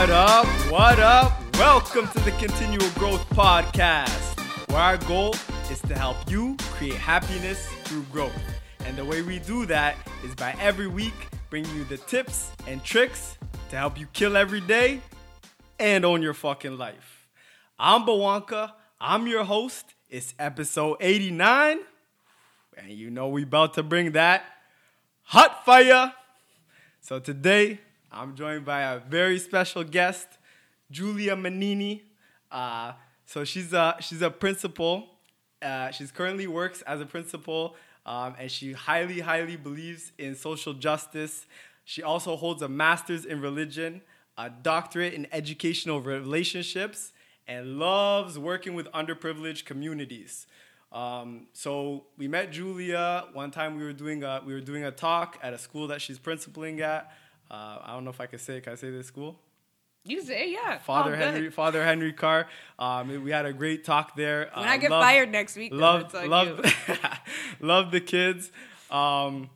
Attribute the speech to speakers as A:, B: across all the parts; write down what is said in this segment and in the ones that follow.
A: What up? What up? Welcome to the Continual Growth Podcast, where our goal is to help you create happiness through growth. And the way we do that is by every week bringing you the tips and tricks to help you kill every day and own your fucking life. I'm Bawanka. I'm your host. It's episode 89. And you know we about to bring that hot fire. So today I'm joined by a very special guest, Julia Manini. Uh, so she's a she's a principal. Uh, she's currently works as a principal, um, and she highly highly believes in social justice. She also holds a master's in religion, a doctorate in educational relationships, and loves working with underprivileged communities. Um, so we met Julia one time. We were doing a we were doing a talk at a school that she's principaling at. Uh, I don't know if I can say. it. Can I say this school?
B: You say yeah.
A: Father
B: Oh,
A: Henry,
B: good.
A: Father Henry Carr. Um, we had a great talk there.
B: When
A: Uh,
B: I get
A: love-
B: fired next week,
A: love love love the kids. Um,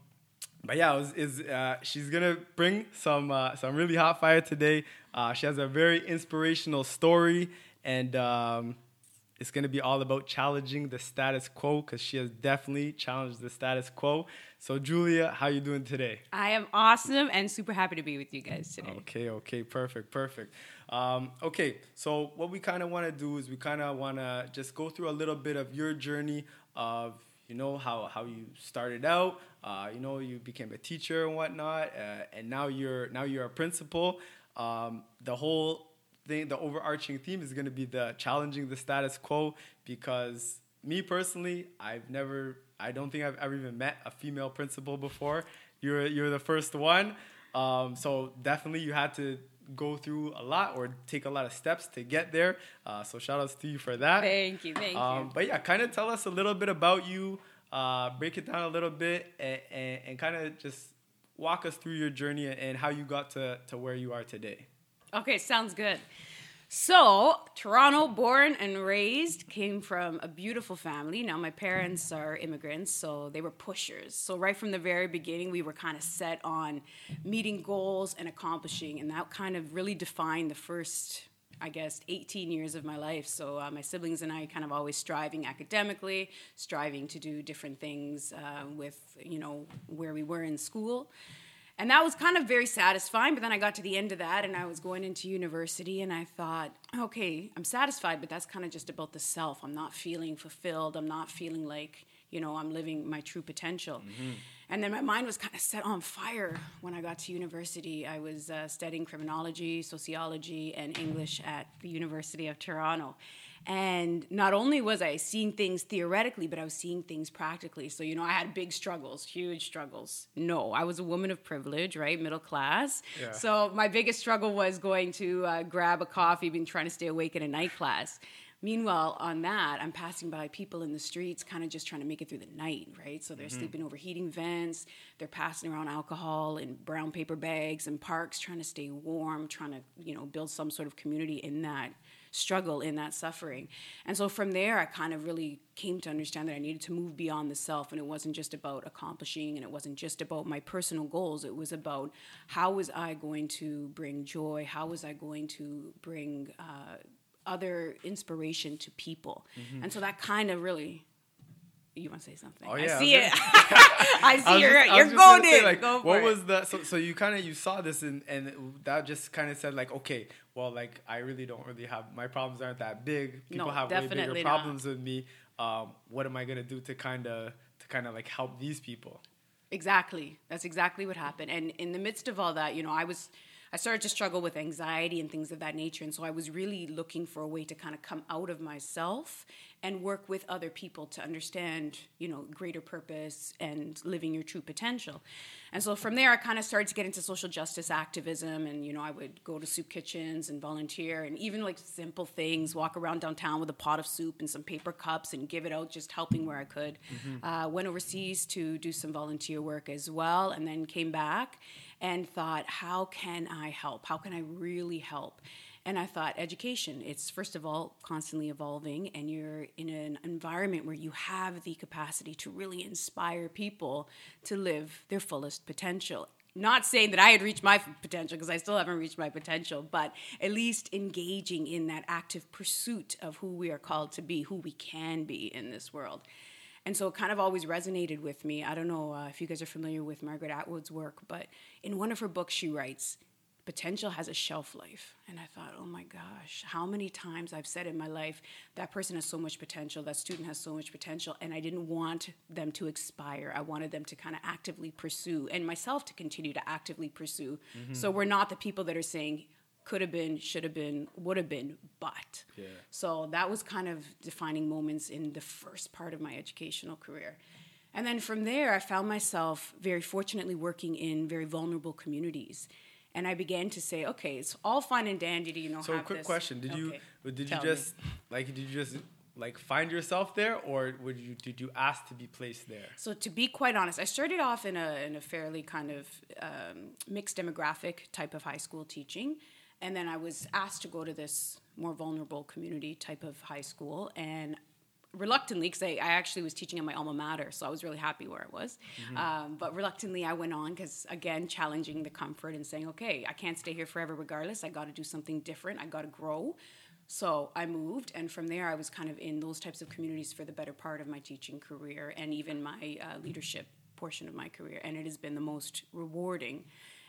A: but yeah, it was, is uh, she's gonna bring some uh, some really hot fire today. Uh, she has a very inspirational story, and um, it's gonna be all about challenging the status quo because she has definitely challenged the status quo. So Julia, how you doing today?
B: I am awesome and super happy to be with you guys today.
A: Okay, okay, perfect, perfect. Um, okay, so what we kind of want to do is we kind of want to just go through a little bit of your journey of you know how how you started out. Uh, you know, you became a teacher and whatnot, uh, and now you're now you're a principal. Um, the whole thing, the overarching theme is going to be the challenging the status quo because me personally, I've never, I don't think I've ever even met a female principal before. You're you're the first one. Um, so definitely you had to go through a lot or take a lot of steps to get there. Uh, so shout outs to you for that.
B: Thank you, thank
A: Um,
B: you.
A: but yeah, kind of tell us a little bit about you. Uh, break it down a little bit and, and, and kind of just walk us through your journey and how you got to, to where you are today.
B: Okay, sounds good. So, Toronto, born and raised, came from a beautiful family. Now, my parents are immigrants, so they were pushers. So, right from the very beginning, we were kind of set on meeting goals and accomplishing, and that kind of really defined the first, I guess, 18 years of my life. So, uh, my siblings and I kind of always striving academically, striving to do different things uh, with, you know, where we were in school. And that was kind of very satisfying. But then I got to the end of that and I was going into university and I thought, okay, I'm satisfied, but that's kind of just about the self. I'm not feeling fulfilled. I'm not feeling like, you know, I'm living my true potential. And then my mind was kind of set on fire when I got to university. I was uh, studying criminology, sociology, and English at the University of Toronto. And not only was I seeing things theoretically, but I was seeing things practically. So, you know, I had big struggles, huge struggles. No, I was a woman of privilege, right? Middle class.
A: Yeah.
B: So, my biggest struggle was going to uh, grab a coffee, being trying to stay awake in a night class. Meanwhile, on that, I'm passing by people in the streets, kind of just trying to make it through the night, right? So they're sleeping over heating vents, they're passing around alcohol in brown paper bags and parks, trying to stay warm, trying to, you know, build some sort of community in that struggle, in that suffering. And so from there, I kind of really came to understand that I needed to move beyond the self, and it wasn't just about accomplishing, and it wasn't just about my personal goals. It was about how was I going to bring joy? How was I going to bring uh, other inspiration to people? And so that kind of really. You want to say something?
A: Oh, yeah,
B: I see
A: I
B: it. I see you're,
A: just-
B: you're going in.
A: like,
B: Go
A: what
B: it.
A: was the so, so you kind of you saw this and and that just kind of said like okay well like I really don't really have my problems aren't that big people
B: No,
A: have way bigger
B: not.
A: problems with me um, what am I gonna do to kind of to kind of like help these people
B: Exactly. That's exactly what happened. And in the midst of all that, you know, I was I started to struggle with anxiety and things of that nature. And so I was really looking for a way to kind of come out of myself and work with other people to understand, you know, greater purpose and living your true potential. And so from there, I kind of started to get into social justice activism. And, you know, I would go to soup kitchens and volunteer and even like simple things, walk around downtown with a pot of soup and some paper cups and give it out, just helping where I could. Uh, went overseas to do some volunteer work as well, and then came back and thought, how can I help? How can I really help? And I thought, education, it's first of all constantly evolving, and you're in an environment where you have the capacity to really inspire people to live their fullest potential. not saying that I had reached my potential because I still haven't reached my potential, but at least engaging in that active pursuit of who we are called to be, who we can be in this world. And so it kind of always resonated with me. I don't know uh, if you guys are familiar with Margaret Atwood's work, but in one of her books, she writes, potential has a shelf life. And I thought, oh my gosh, how many times I've said in my life, that person has so much potential, that student has so much potential, and I didn't want them to expire. I wanted them to kind of actively pursue, and myself to continue to actively pursue. Mm-hmm. So we're not the people that are saying, could have been, should have been, would have been, but. Yeah. So that was kind of defining moments in the first part of my educational career. And then from there, I found myself very fortunately working in very vulnerable communities. And I began to say, okay, it's all fine and dandy to, you know,
A: so quick
B: this.
A: question. Did okay. you, did you just, me. like, did you just like find yourself there or would you did you ask to be placed there
B: so to be quite honest i started off in a, in a fairly kind of um, mixed demographic type of high school teaching and then I was asked to go to this more vulnerable community type of high school. And reluctantly, because I, I, actually was teaching at my alma mater, so I was really happy where I was. Mm-hmm. Um, but reluctantly, I went on because, again, challenging the comfort and saying, okay, I can't stay here forever regardless. I got to do something different. I got to grow. So I moved, and from there, I was kind of in those types of communities for the better part of my teaching career and even my uh, leadership portion of my career. And it has been the most rewarding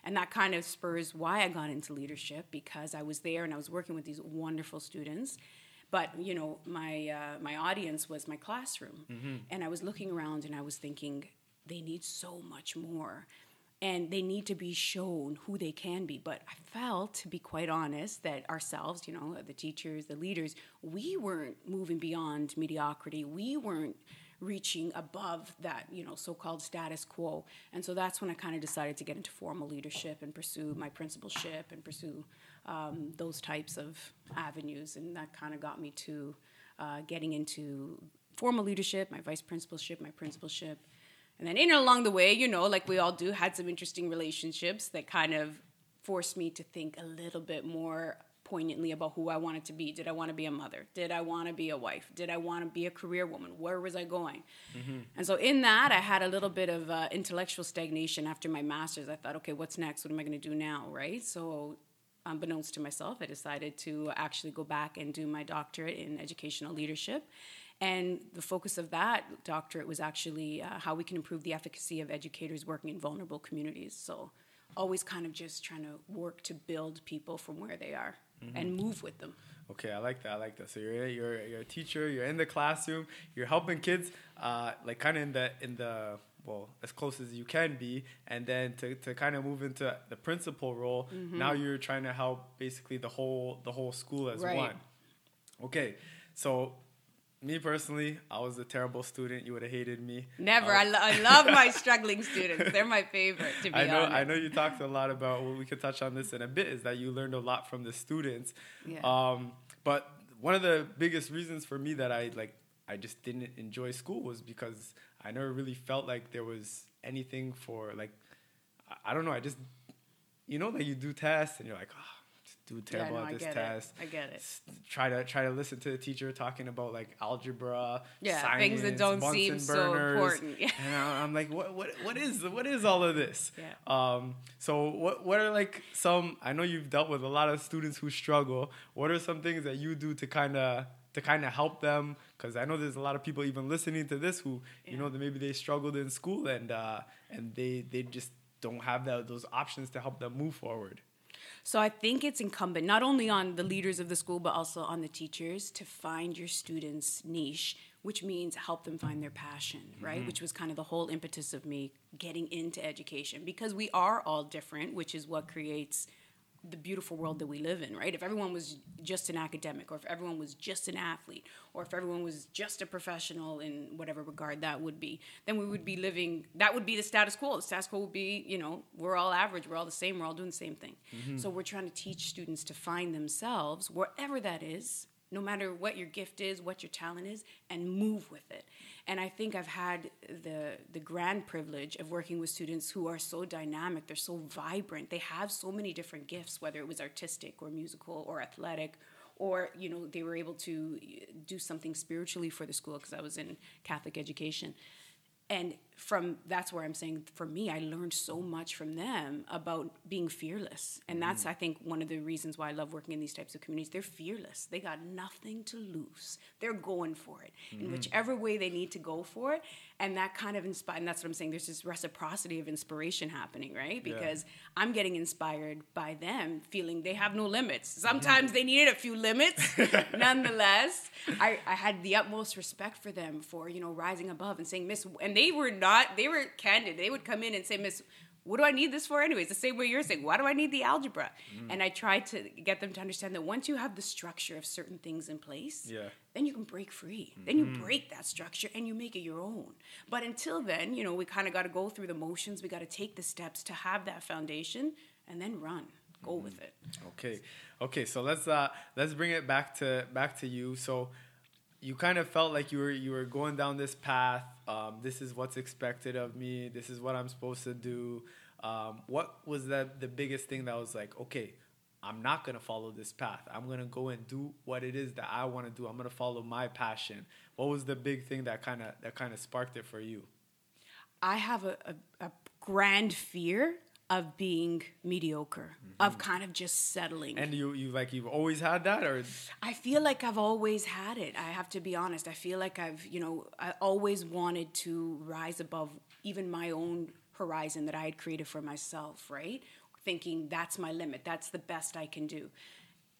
B: and that kind of spurs why I got into leadership because I was there and I was working with these wonderful students. But you know, my uh, my audience was my classroom, mm-hmm. and I was looking around and I was thinking they need so much more, and they need to be shown who they can be. But I felt, to be quite honest, that ourselves, you know, the teachers, the leaders, we weren't moving beyond mediocrity. We weren't reaching above that, you know, so-called status quo. And so that's when I kind of decided to get into formal leadership and pursue my principalship and pursue um, those types of avenues. And that kind of got me to uh, getting into formal leadership, my vice principalship, my principalship. And then in and along the way, you know, like we all do, had some interesting relationships that kind of forced me to think a little bit more poignantly about who I wanted to be. Did I want to be a mother? Did I want to be a wife? Did I want to be a career woman? Where was I going? Mm-hmm. And so in that, I had a little bit of uh, intellectual stagnation after my master's. I thought, okay, what's next? What am I going to do now? Right? So unbeknownst to myself, I decided to actually go back and do my doctorate in educational leadership. And the focus of that doctorate was actually uh, how we can improve the efficacy of educators working in vulnerable communities. So always kind of just trying to work to build people from where they are mm-hmm. and move with them.
A: Okay, I like that. I like that. So you're you're you're a teacher. You're in the classroom. You're helping kids, uh, like kind of in the in the well as close as you can be, and then to, to kind of move into the principal role. Mm-hmm. Now you're trying to help basically the whole the whole school as right. one. Okay, so me personally, I was a terrible student. You would have hated me.
B: Never. I, lo- I love my struggling students. They're my favorite. To be
A: I know.
B: honest.
A: I know you talked a lot about. Well, we could touch on this in a bit. Is that you learned a lot from the students? Yeah. Um, but one of the biggest reasons for me that I like I just didn't enjoy school was because I never really felt like there was anything for like I, I don't know. I just you know like you do tests and you're like oh do terrible yeah, no, at this test.
B: It. I get it.
A: Try to try to listen to the teacher talking about like algebra,
B: yeah,
A: science,
B: things that don't
A: Bunsen
B: seem
A: burners.
B: so important. Yeah.
A: And I'm like, what what what is what is all of this?
B: Yeah.
A: Um. So what what are like some? I know you've dealt with a lot of students who struggle. What are some things that you do to kind of to kind of help them? Because I know there's a lot of people even listening to this who yeah. you know that maybe they struggled in school and uh, and they they just don't have that, those options to help them move forward.
B: So I think it's incumbent not only on the leaders of the school, but also on the teachers to find your students' niche, which means help them find their passion, right? Mm-hmm. Which was kind of the whole impetus of me getting into education because we are all different, which is what creates the beautiful world that we live in, right? If everyone was just an academic, or if everyone was just an athlete, or if everyone was just a professional in whatever regard that would be, then we would be living, that would be the status quo. The status quo would be, you know, we're all average, we're all the same, we're all doing the same thing. Mm-hmm. So we're trying to teach students to find themselves, wherever that is, no matter what your gift is, what your talent is, and move with it. And I think I've had the the grand privilege of working with students who are so dynamic, they're so vibrant, they have so many different gifts, whether it was artistic or musical or athletic or you know they were able to uh, do something spiritually for the school because I was in Catholic education and from that's where I'm saying for me, I learned so much from them about being fearless. And that's, mm-hmm. I think, one of the reasons why I love working in these types of communities. They're fearless, they got nothing to lose. They're going for it mm-hmm. in whichever way they need to go for it. And that kind of inspire, and that's what I'm saying. There's this reciprocity of inspiration happening, right? Because yeah. I'm getting inspired by them, feeling they have no limits. Sometimes mm-hmm. they needed a few limits. Nonetheless, I, I had the utmost respect for them for, you know, rising above and saying, Miss, and they were not, they were candid. They would come in and say, Miss, what do I need this for anyways? The same way you're saying, why do I need the algebra? Mm. And I tried to get them to understand that once you have the structure of certain things in place, yeah. then you can break free. Mm-hmm. Then you mm-hmm. break that structure and you make it your own. But until then, you know, we kind of got to go through the motions. We got to take the steps to have that foundation and then run. Go mm-hmm. with it.
A: Okay. Okay, so let's uh let's bring it back to back to you. So you kind of felt like you were you were going down this path. Um, this is what's expected of me. This is what I'm supposed to do. Um, what was the the biggest thing that was like, okay, I'm not gonna follow this path. I'm gonna go and do what it is that I want to do. I'm gonna follow my passion. What was the big thing that kind of that kind of sparked it for you?
B: I have a, a, a grand fear of being mediocre, mm-hmm. of kind of just settling.
A: And you, you like you've always had that, or
B: I feel like I've always had it. I have to be honest. I feel like I've, you know, I always wanted to rise above even my own horizon that I had created for myself. Right, thinking that's my limit. That's the best I can do.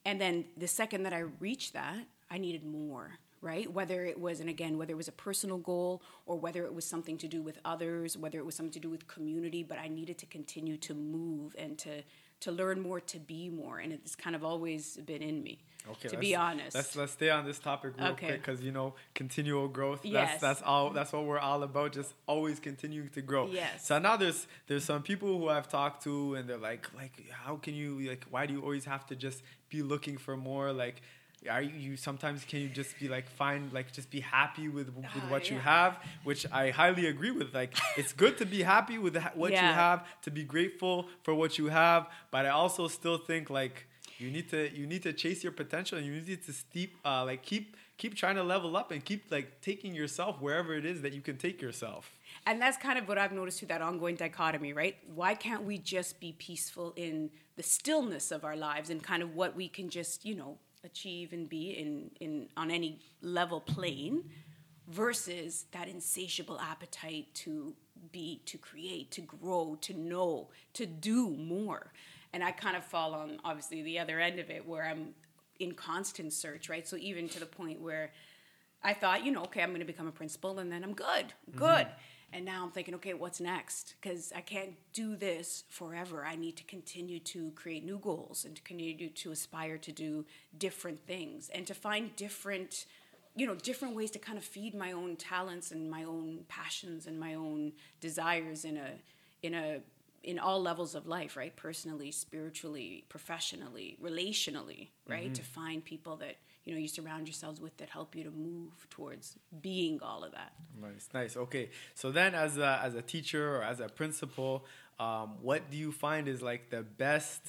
B: And then the second that I reached that, I needed more right? Whether it was, and again, whether it was a personal goal or whether it was something to do with others, whether it was something to do with community, but I needed to continue to move and to to learn more, to be more, and it's kind of always been in me. Okay, to be honest,
A: let's let's stay on this topic real okay. quick because you know continual growth. Yes. That's that's all. That's what we're all about. Just always continuing to grow.
B: Yes.
A: So now there's there's some people who I've talked to and they're like like how can you like why do you always have to just be looking for more like are you, you, sometimes can you just be like find like just be happy with with uh, what yeah. you have which i highly agree with like it's good to be happy with what yeah. you have to be grateful for what you have but i also still think like you need to you need to chase your potential and you need to steep uh, like keep keep trying to level up and keep like taking yourself wherever it is that you can take yourself
B: and that's kind of what i've noticed through that ongoing dichotomy right why can't we just be peaceful in the stillness of our lives and kind of what we can just you know achieve and be in, in on any level plane versus that insatiable appetite to be to create to grow to know to do more. And i kind of fall on obviously the other end of it where i'm in constant search right? So even to the point where i thought you know okay i'm going to become a principal and then i'm good. Good. mm-hmm. And now I'm thinking, okay, what's next? Because I can't do this forever. I need to continue to create new goals and to continue to aspire to do different things and to find different, you know, different ways to kind of feed my own talents and my own passions and my own desires in a in a in all levels of life, right? Personally, spiritually, professionally, relationally, right? Mm-hmm. To find people that you know you surround yourselves with that help you to move towards being all of that
A: nice nice okay so then as a as a teacher or as a principal um, what do you find is like the best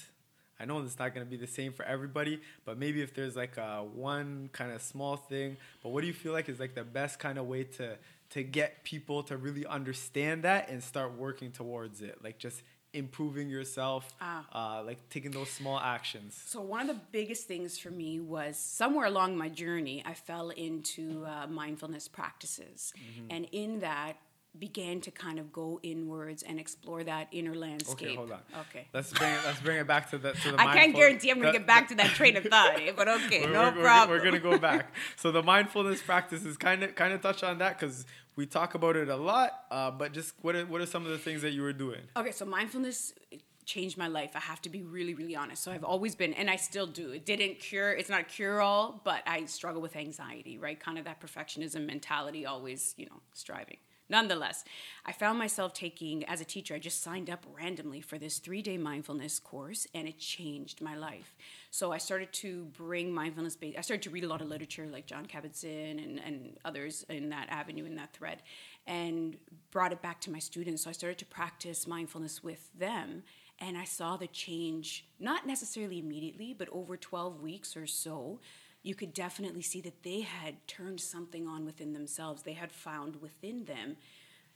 A: I know it's not going to be the same for everybody, but maybe if there's like a one kind of small thing, but what do you feel like is like the best kind of way to to get people to really understand that and start working towards it? Like just improving yourself, ah. uh, like taking those small actions?
B: So, one of the biggest things for me was somewhere along my journey, I fell into uh, mindfulness practices. Mm-hmm. And in that, began to kind of go inwards and explore that inner landscape.
A: Okay, hold on. Okay. Let's bring it. Let's bring it back to the to the.
B: I can't guarantee I'm going to get back to that train of thought, eh, but okay, we're, no
A: we're,
B: problem.
A: We're, to go back. So the mindfulness practices kind of kind of touch on that because we talk about it a lot. Uh, but just what are, what are some of the things that you were doing?
B: Okay, so mindfulness changed my life. I have to be really, really honest. So I've always been, and I still do. It didn't cure. It's not a cure all, but I struggle with anxiety, right? Kind of that perfectionism mentality, always, you know, striving. Nonetheless, I found myself taking, as a teacher, I just signed up randomly for this three day mindfulness course, and it changed my life. So I started to bring mindfulness based, I started to read a lot of literature like Jon Kabat-Zinn and, and others in that avenue, in that thread, and brought it back to my students. So I started to practice mindfulness with them, and I saw the change, not necessarily immediately, but over 12 weeks or so you could definitely see that they had turned something on within themselves. They had found within them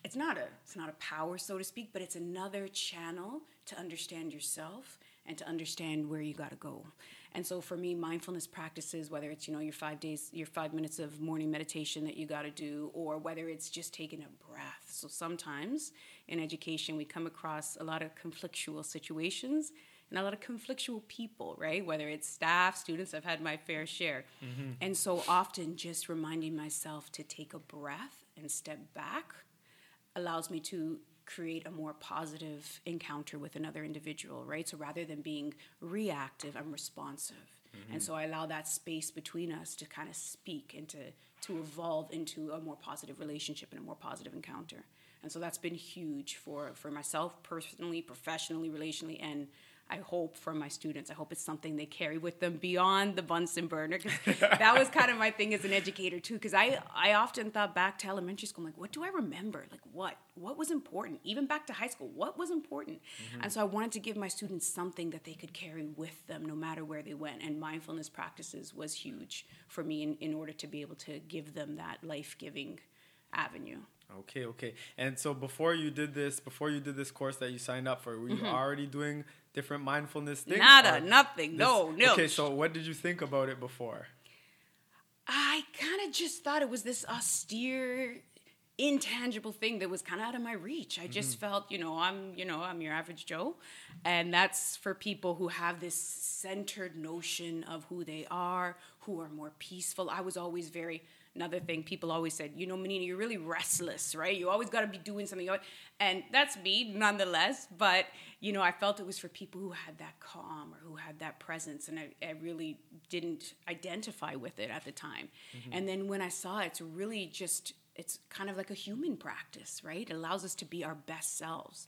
B: it's not a it's not a power so to speak but it's another channel to understand yourself and to understand where you got to go and so for me mindfulness practices whether it's you know your five days your five minutes of morning meditation that you got to do or whether it's just taking a breath so sometimes in education we come across a lot of conflictual situations and a lot of conflictual people, right? Whether it's staff, students, I've had my fair share. Mm-hmm. And so often just reminding myself to take a breath and step back allows me to create a more positive encounter with another individual, right? So rather than being reactive, I'm responsive. Mm-hmm. And so I allow that space between us to kind of speak and to, to evolve into a more positive relationship and a more positive encounter. And so that's been huge for, for myself personally, professionally, relationally, and I hope for my students. I hope it's something they carry with them beyond the Bunsen burner. Because that was kind of my thing as an educator too. Because I I often thought back to elementary school, I'm like, what do I remember? Like what what was important? Even back to high school, what was important? Mm-hmm. And so I wanted to give my students something that they could carry with them no matter where they went. And mindfulness practices was huge for me in, in order to be able to give them that life giving avenue.
A: Okay, okay. And so before you did this, before you did this course that you signed up for, were you mm-hmm. already doing different mindfulness things?
B: Nada, nothing. This, no, no.
A: Okay, so what did you think about it before?
B: I kind of just thought it was this austere, intangible thing that was kind of out of my reach. I just mm-hmm. felt, you know, I'm, you know, I'm your average Joe, and that's for people who have this centered notion of who they are, who are more peaceful. I was always very another thing people always said, you know, Menina, you're really restless, right? You always got to be doing something. And that's me, nonetheless. But, you know, I felt it was for people who had that calm or who had that presence. And I, I really didn't identify with it at the time. Mm-hmm. And then when I saw it, it's really just, it's kind of like a human practice, right? It allows us to be our best selves.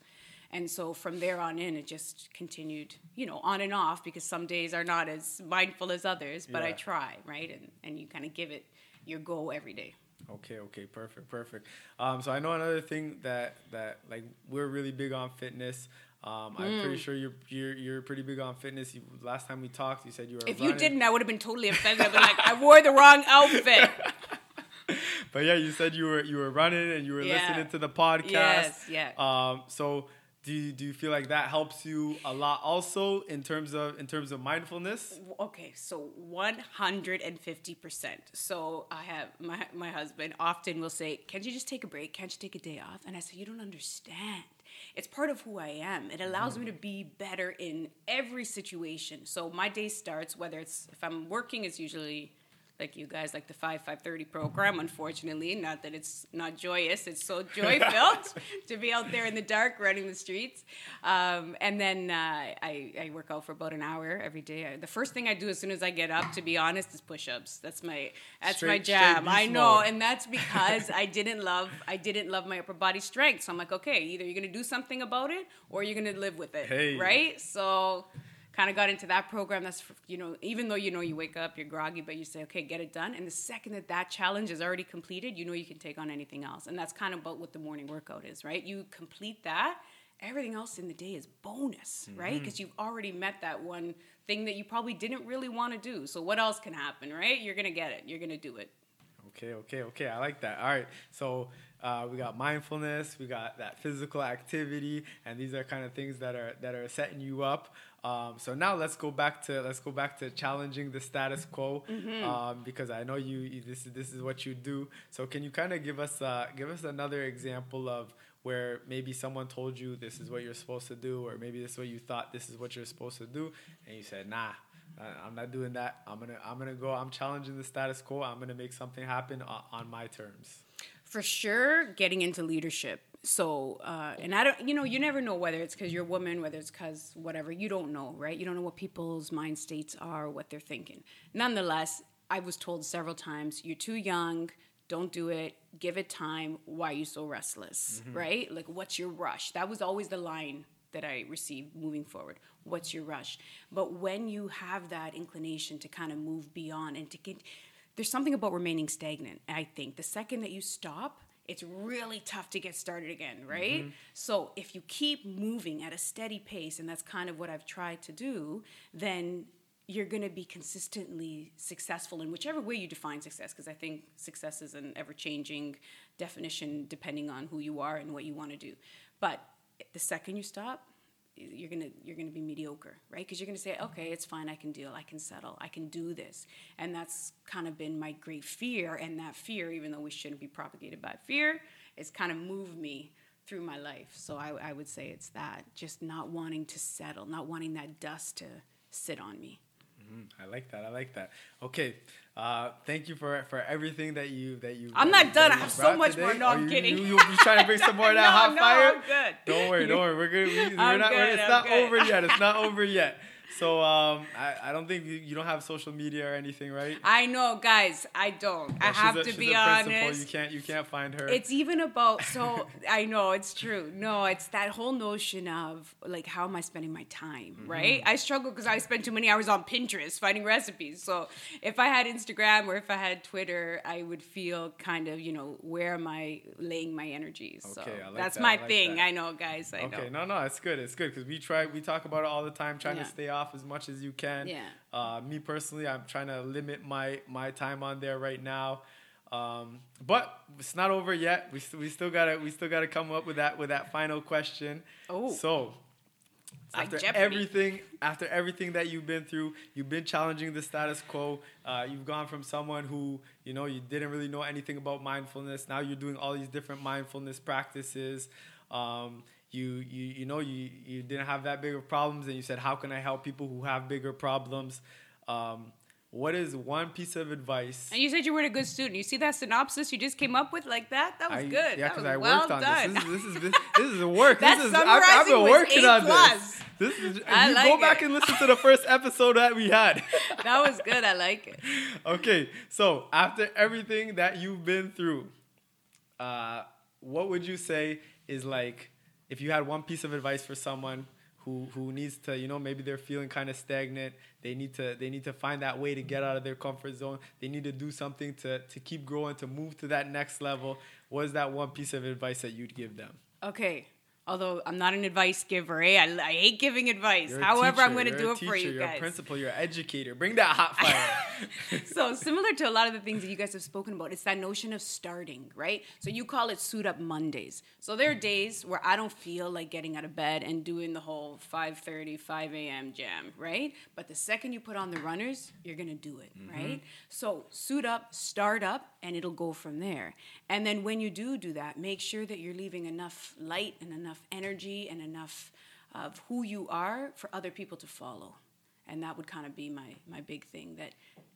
B: And so from there on in, it just continued, you know, on and off because some days are not as mindful as others, but yeah. I try, right? And, and you kind of give it your goal every day.
A: Okay, okay, perfect, perfect. Um, so I know another thing that that like we're really big on fitness. Um, I'm pretty mm. sure you're, you're you're pretty big on fitness. You, last time we talked, you said you were.
B: If running. you didn't, I would have been totally offended. I'd be like, I wore the wrong outfit.
A: but yeah, you said you were you were running and you were yeah. listening to the podcast.
B: Yes, yeah.
A: Um, so do you, do you feel like that helps you a lot also in terms of in terms of mindfulness?
B: Okay so 150% so i have my, my husband often will say can't you just take a break? Can't you take a day off? And i say you don't understand. It's part of who i am. It allows me to be better in every situation. So my day starts whether it's if i'm working it's usually like you guys like the 5 530 program unfortunately not that it's not joyous it's so joy filled to be out there in the dark running the streets. Um, and then uh, I, I, work out for about an hour every day. The first thing i do as soon as i get up to be honest is push-ups. That's my that's straight, my jam. i know and that's because i didn't love i didn't love my upper body strength. So i'm like okay either you're gonna do something about it or you're gonna live with it hey. right? So kind of got into that program. That's you know, even though you know you wake up, you're groggy, but you say, okay, get it done. And the second that that challenge is already completed, you know you can take on anything else. And that's kind of about what the morning workout is, right? You complete that, everything else in the day is bonus, mm-hmm. right? Because you've already met that one thing that you probably didn't really want to do. So what else can happen, right? You're gonna get it. You're gonna do it.
A: Okay, okay, okay. I like that. All right, so. Uh, we got mindfulness, we got that physical activity, and these are kind of things that are that are setting you up um, so now let's go back to let's go back to challenging the status quo mm-hmm. um, because I know you, you, this is this is what you do. So can you kind of give us uh, give us another example of where maybe someone told you this is what you're supposed to do, or maybe this is what you thought this is what you're supposed to do, and you said nah. I'm not doing that. I'm gonna I'm gonna go. I'm challenging the status quo. I'm gonna make something happen on, on my terms.
B: For sure, getting into leadership so uh, and i don't you know you never know whether it's because you're a woman whether it's because whatever you don't know right you don't know what people's mind states are what they're thinking nonetheless i was told several times you're too young don't do it give it time why are you so restless mm-hmm. right like what's your rush that was always the line that i received moving forward what's your rush but when you have that inclination to kind of move beyond and to get there's something about remaining stagnant i think the second that you stop it's really tough to get started again, right? Mm-hmm. So if you keep moving at a steady pace, and that's kind of what I've tried to do, then you're going to be consistently successful in whichever way you define success because i think success is an ever-changing definition depending on who you are and what you want to do. But the second you stop, you're gonna you're gonna be mediocre, right? Because you're gonna say, okay, it's fine, I can deal, I can settle, I can do this, and that's kind of been my great fear. And that fear, even though we shouldn't be propagated by fear, it's kind of moved me through my life. So I, I would say it's that, just not wanting to settle, not wanting that dust to sit on me.
A: Mm-hmm. I like that. I like that. Okay. Uh, thank you for for everything that you that you.
B: I'm not done. I have so much
A: today.
B: more. No,
A: Oh,
B: I'm
A: you,
B: kidding.
A: You, you, you trying to bring some more of that
B: No,
A: hot
B: no,
A: fire?
B: I'm good.
A: Don't worry. Don't worry. We're good. We, we're
B: I'm
A: not.
B: good,
A: It's
B: I'm
A: not
B: good.
A: over yet. It's not over yet. So um, I, I don't think you, you don't have social media or anything, right?
B: I know, guys. I don't. I
A: Well, she's
B: have
A: a-
B: to be honest.
A: You can't you can't find her.
B: It's even about so I know it's true. No, it's that whole notion of like how am I spending my time,
A: Mm-hmm.
B: right? I struggle because I spend too many hours on Pinterest finding recipes. So if I had Instagram or if I had Twitter, I would feel kind of you know where am I laying my energies? so
A: Okay, I like
B: that's
A: that,
B: my
A: I like
B: thing.
A: that.
B: I know, guys. I
A: Okay,
B: know.
A: no, no, it's good. It's good because we try, we talk about it all the time, trying
B: Yeah.
A: to stay off as much as you can.
B: Yeah.
A: Uh, me personally, I'm trying to limit my my time on there right now. Um, but it's not over yet. We still we still gotta we still gotta come up with that with that final question.
B: Oh.
A: so
B: like
A: after
B: Jeopardy.
A: everything after everything that you've been through you've been challenging the status quo uh, you've gone from someone who you know you didn't really know anything about mindfulness now you're doing all these different mindfulness practices um, you, you you know you, you didn't have that big of problems and you said how can i help people who have bigger problems um, what is one piece of advice
B: And you said you were a good student. You see that synopsis you just came up with like that? That was
A: I-
B: good.
A: Yeah, because I
B: well
A: worked on
B: done.
A: this. This is this is this is work.
B: That
A: this is I've, I've been working on
B: plus.
A: this. This is
B: I
A: you
B: like
A: go back and listen to the first episode that we had.
B: that was good. I like it.
A: okay, so after everything that you've been through, uh, what would you say is like if you had one piece of advice for someone who who needs to, you know, maybe they're feeling kind of stagnant. They need to they need to find that way to get out of their comfort zone. They need to do something to to keep growing, to move to that next level. What is that one piece of advice that you'd give them?
B: Okay. Although I'm not an advice giver, eh? I, I hate giving advice.
A: You're a
B: However, I'm going to do
A: a
B: it for you
A: You're a
B: guys.
A: principal. You're an educator. Bring that hot fire.
B: so similar to a lot of the things that you guys have spoken about, it's that notion of starting, right? So you call it suit up Mondays. So there are days where I don't feel like getting out of bed and doing the whole 5:30, 5 a.m. jam, right? But the second you put on the runners, you're gonna do it, mm-hmm. right? So suit up, start up, and it'll go from there. And then when you do do that, make sure that you're leaving enough light and enough energy and enough of who you are for other people to follow and that would kind of be my my big thing that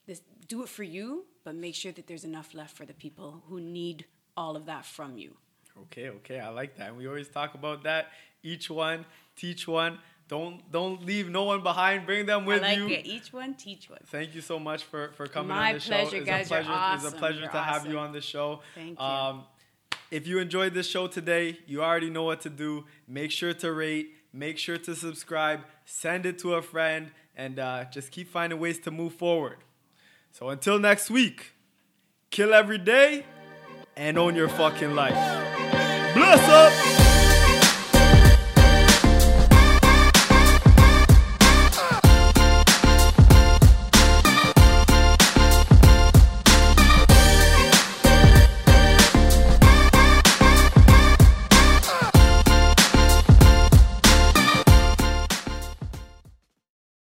B: this do it for you but make sure that there's enough left for the people who need all of that from you
A: Okay, okay, I like that. And we always talk about that. Each one, teach one. Don't don't leave no one behind. Bring them with you.
B: i like
A: you.
B: it each one teach one
A: Thank you so much for for coming
B: My
A: on the show.
B: pleasure,
A: It's
B: guys.
A: a
B: You're
A: pleasure. It's a
B: awesome.
A: pleasure
B: You're
A: to have you
B: awesome.
A: on the show.
B: Thank you.
A: Um, if you enjoyed this show today, you already know what to do. Make sure to rate. Make sure to subscribe. Send it to a friend, and uh, just keep finding ways to move forward. So until next week, kill every day and own your fucking life. Bless up.